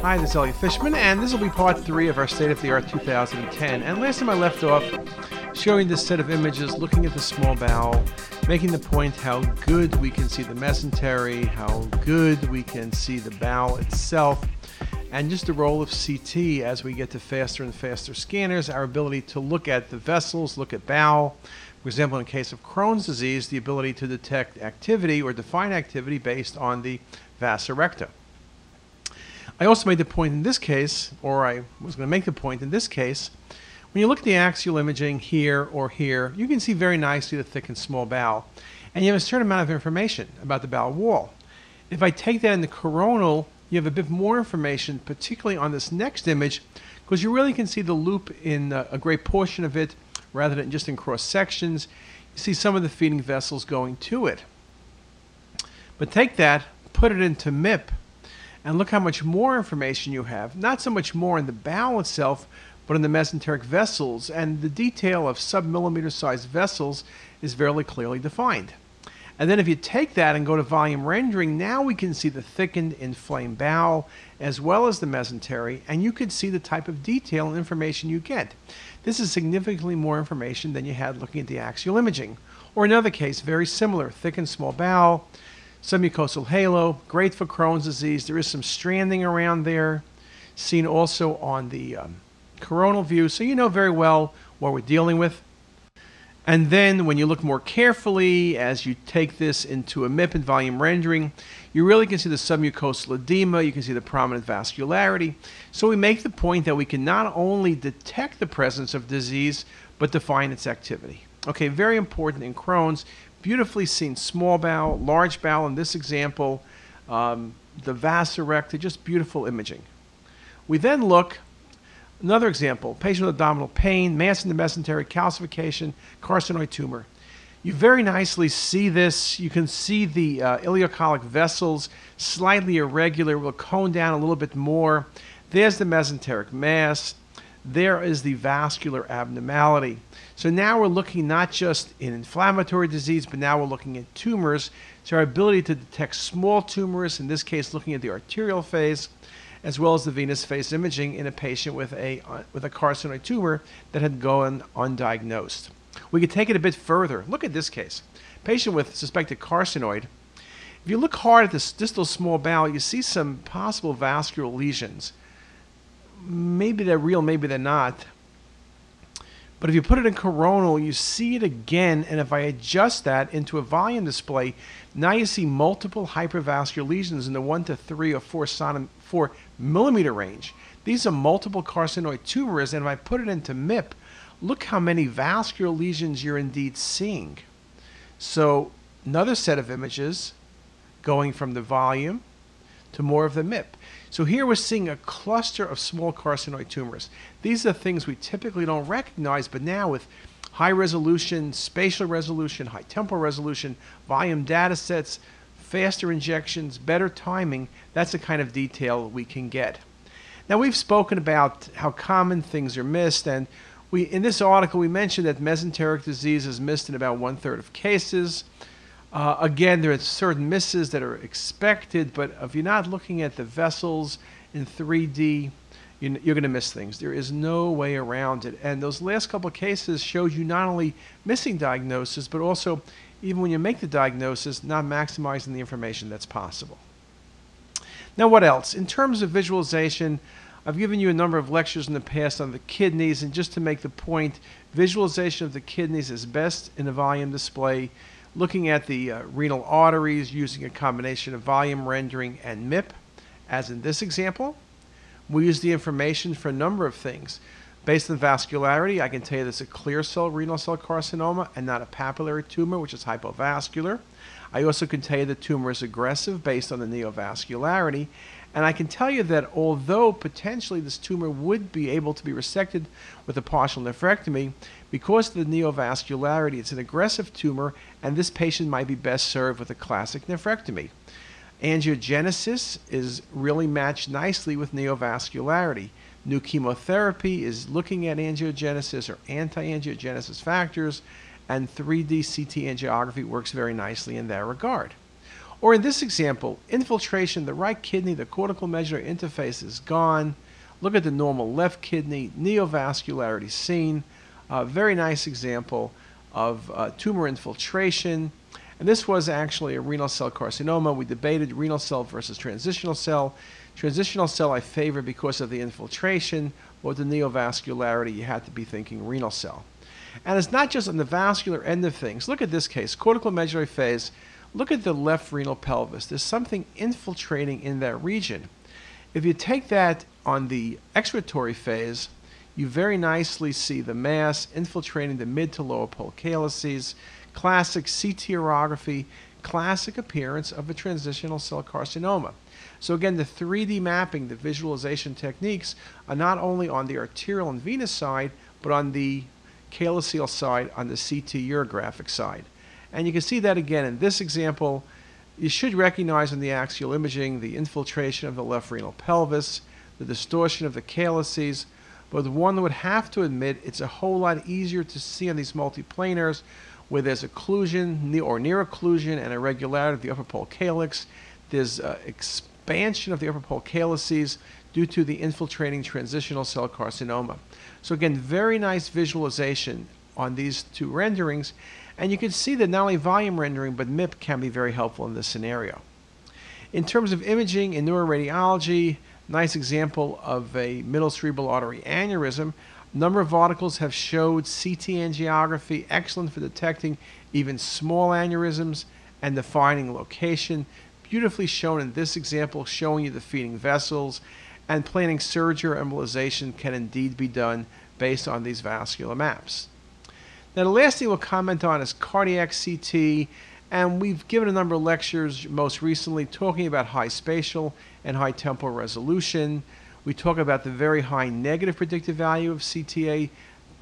Hi, this is Elliot Fishman, and this will be part three of our State of the Art 2010. And last time I left off showing this set of images, looking at the small bowel, making the point how good we can see the mesentery, how good we can see the bowel itself, and just the role of CT as we get to faster and faster scanners, our ability to look at the vessels, look at bowel. For example, in case of Crohn's disease, the ability to detect activity or define activity based on the vasa recta. I also made the point in this case, or I was going to make the point in this case, when you look at the axial imaging here or here, you can see very nicely the thick and small bowel. And you have a certain amount of information about the bowel wall. If I take that in the coronal, you have a bit more information, particularly on this next image, because you really can see the loop in a, a great portion of it rather than just in cross sections. You see some of the feeding vessels going to it. But take that, put it into MIP, and look how much more information you have. Not so much more in the bowel itself, but in the mesenteric vessels. And the detail of submillimeter sized vessels is very clearly defined. And then if you take that and go to volume rendering, now we can see the thickened, inflamed bowel as well as the mesentery, and you could see the type of detail and information you get. This is significantly more information than you had looking at the axial imaging. Or another case, very similar, thick and small bowel, submucosal halo, great for Crohn's disease. There is some stranding around there, seen also on the um, coronal view, so you know very well what we're dealing with. And then when you look more carefully, as you take this into a MIP and volume rendering, you really can see the submucosal edema, you can see the prominent vascularity. So we make the point that we can not only detect the presence of disease, but define its activity. Okay, very important in Crohn's beautifully seen small bowel, large bowel in this example, um, the vasa recta, just beautiful imaging. We then look, another example, patient with abdominal pain, mass in the mesentery, calcification, carcinoid tumor. You very nicely see this. You can see the uh, ileocolic vessels slightly irregular. We'll cone down a little bit more. There's the mesenteric mass. There is the vascular abnormality. So now we're looking not just in inflammatory disease, but now we're looking at tumors. So our ability to detect small tumors, in this case looking at the arterial phase, as well as the venous phase imaging in a patient with a, with a carcinoid tumor that had gone undiagnosed. We could take it a bit further. Look at this case. Patient with suspected carcinoid. If you look hard at this distal small bowel, you see some possible vascular lesions. Maybe they're real, maybe they're not. But if you put it in coronal, you see it again. And if I adjust that into a volume display, now you see multiple hypervascular lesions in the 1 to 3 or 4, sonim, 4 millimeter range. These are multiple carcinoid tumors. And if I put it into MIP, look how many vascular lesions you're indeed seeing. So another set of images going from the volume to more of the MIP. So here we're seeing a cluster of small carcinoid tumors. These are things we typically don't recognize, but now with high resolution, spatial resolution, high temporal resolution, volume data sets, faster injections, better timing, that's the kind of detail we can get. Now we've spoken about how common things are missed, and we in this article we mentioned that mesenteric disease is missed in about one third of cases. Uh, again, there are certain misses that are expected, but if you're not looking at the vessels in 3D, you, are going to miss things. There is no way around it. And those last couple of cases showed you not only missing diagnosis, but also, even when you make the diagnosis, not maximizing the information that's possible. Now, what else? In terms of visualization, I've given you a number of lectures in the past on the kidneys, and just to make the point, visualization of the kidneys is best in a volume display looking at the uh, renal arteries using a combination of volume rendering and MIP, as in this example. We use the information for a number of things. Based on vascularity, I can tell you this is a clear cell renal cell carcinoma and not a papillary tumor, which is hypovascular. I also can tell you the tumor is aggressive based on the neovascularity. And I can tell you that although potentially this tumor would be able to be resected with a partial nephrectomy, because of the neovascularity, it's an aggressive tumor, and this patient might be best served with a classic nephrectomy. Angiogenesis is really matched nicely with neovascularity. New chemotherapy is looking at angiogenesis or anti angiogenesis factors, and 3D CT angiography works very nicely in that regard. Or in this example, infiltration, the right kidney, the cortical medullary interface is gone. Look at the normal left kidney, neovascularity seen. A very nice example of uh, tumor infiltration. And this was actually a renal cell carcinoma. We debated renal cell versus transitional cell. Transitional cell I favor because of the infiltration, but the neovascularity, you had to be thinking renal cell. And it's not just on the vascular end of things. Look at this case, cortical medullary phase. Look at the left renal pelvis. There's something infiltrating in that region. If you take that on the excretory phase, you very nicely see the mass infiltrating the mid to lower pole calyces, classic CT urography, classic appearance of a transitional cell carcinoma. So again, the 3D mapping, the visualization techniques are not only on the arterial and venous side, but on the calyceal side, on the CT urographic side. And you can see that again in this example. You should recognize in the axial imaging the infiltration of the left renal pelvis, the distortion of the calyces, but one would have to admit it's a whole lot easier to see on these multiplanars where there's occlusion or near occlusion and irregularity of the upper pole calyx. There's uh, expansion of the upper pole calyces due to the infiltrating transitional cell carcinoma. So again, very nice visualization on these two renderings. And you can see that not only volume rendering, but MIP can be very helpful in this scenario. In terms of imaging in neuroradiology, nice example of a middle cerebral artery aneurysm. Number of articles have showed CT angiography excellent for detecting even small aneurysms and defining location. Beautifully shown in this example, showing you the feeding vessels and planning surgery or embolization can indeed be done based on these vascular maps. Now, the last thing we'll comment on is cardiac CT, and we've given a number of lectures most recently talking about high spatial and high temporal resolution. We talk about the very high negative predictive value of CTA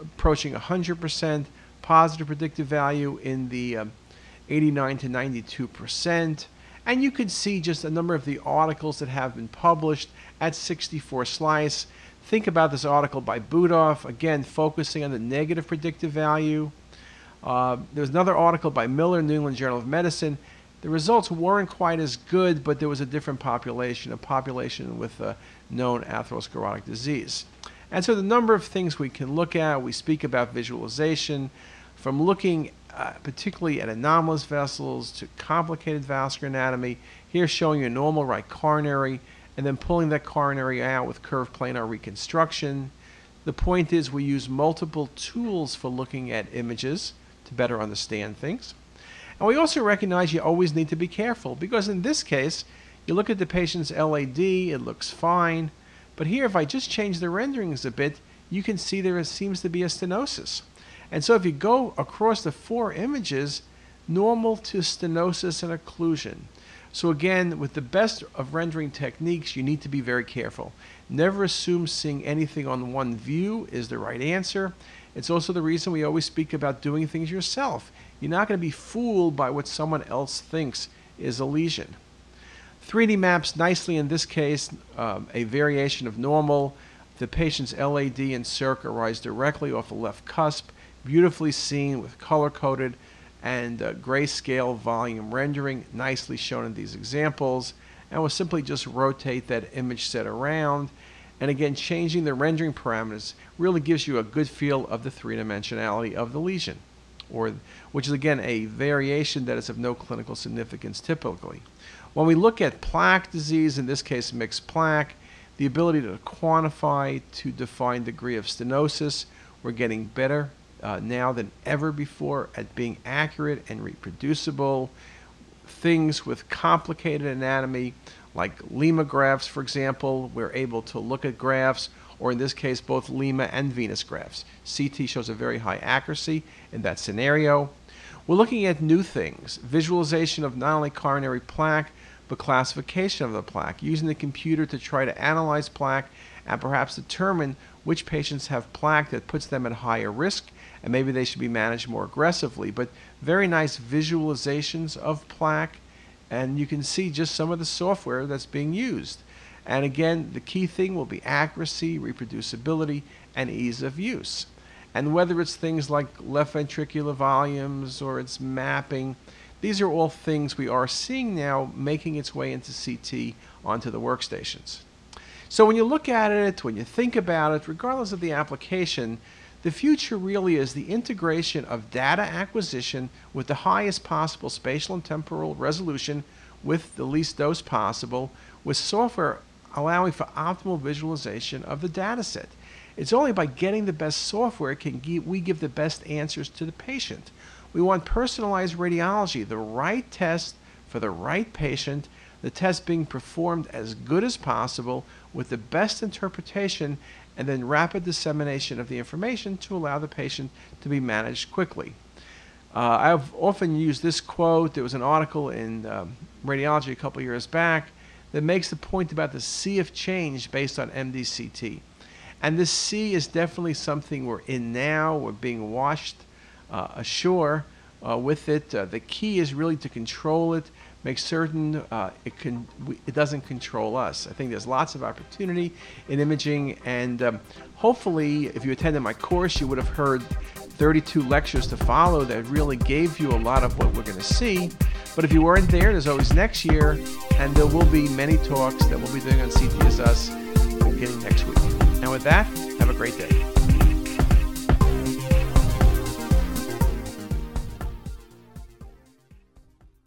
approaching 100%, positive predictive value in the um, 89 to 92%. And you can see just a number of the articles that have been published at 64 slice. Think about this article by Budoff, again, focusing on the negative predictive value. Uh, was another article by Miller, New England Journal of Medicine. The results weren't quite as good, but there was a different population, a population with a known atherosclerotic disease. And so the number of things we can look at, we speak about visualization, from looking uh, particularly at anomalous vessels to complicated vascular anatomy. Here showing you a normal right coronary and then pulling that coronary out with curved planar reconstruction. The point is we use multiple tools for looking at images to better understand things. And we also recognize you always need to be careful because in this case, you look at the patient's LAD, it looks fine. But here, if I just change the renderings a bit, you can see there seems to be a stenosis. And so if you go across the four images, normal to stenosis and occlusion. So again, with the best of rendering techniques, you need to be very careful. Never assume seeing anything on one view is the right answer. It's also the reason we always speak about doing things yourself. You're not going to be fooled by what someone else thinks is a lesion. 3D maps nicely in this case um, a variation of normal. The patient's LAD and circ arise directly off the left cusp beautifully seen with color coded and uh, grayscale volume rendering, nicely shown in these examples. And we'll simply just rotate that image set around. And again, changing the rendering parameters really gives you a good feel of the three dimensionality of the lesion, or which is again a variation that is of no clinical significance typically. When we look at plaque disease, in this case mixed plaque, the ability to quantify, to define degree of stenosis, we're getting better uh, now than ever before at being accurate and reproducible. Things with complicated anatomy, like LIMA grafts, for example, we're able to look at grafts, or in this case, both LIMA and venous grafts. CT shows a very high accuracy in that scenario. We're looking at new things visualization of not only coronary plaque, but classification of the plaque, using the computer to try to analyze plaque and perhaps determine which patients have plaque that puts them at higher risk and maybe they should be managed more aggressively. But very nice visualizations of plaque, and you can see just some of the software that's being used. And again, the key thing will be accuracy, reproducibility, and ease of use. And whether it's things like left ventricular volumes or it's mapping, These are all things we are seeing now making its way into CT onto the workstations. So when you look at it, when you think about it, regardless of the application, the future really is the integration of data acquisition with the highest possible spatial and temporal resolution with the least dose possible, with software allowing for optimal visualization of the data set. It's only by getting the best software can we give the best answers to the patient. We want personalized radiology, the right test for the right patient, the test being performed as good as possible with the best interpretation and then rapid dissemination of the information to allow the patient to be managed quickly. Uh, I've often used this quote. There was an article in um, Radiology a couple years back that makes the point about the sea of change based on MDCT. And this sea is definitely something we're in now. We're being washed uh, ashore uh, with it. Uh, the key is really to control it, make certain uh, it can it doesn't control us. I think there's lots of opportunity in imaging, and um, hopefully, if you attended my course, you would have heard 32 lectures to follow that really gave you a lot of what we're going to see. But if you weren't there, there's always next year, and there will be many talks that we'll be doing on CTisus beginning next week. And with that, have a great day.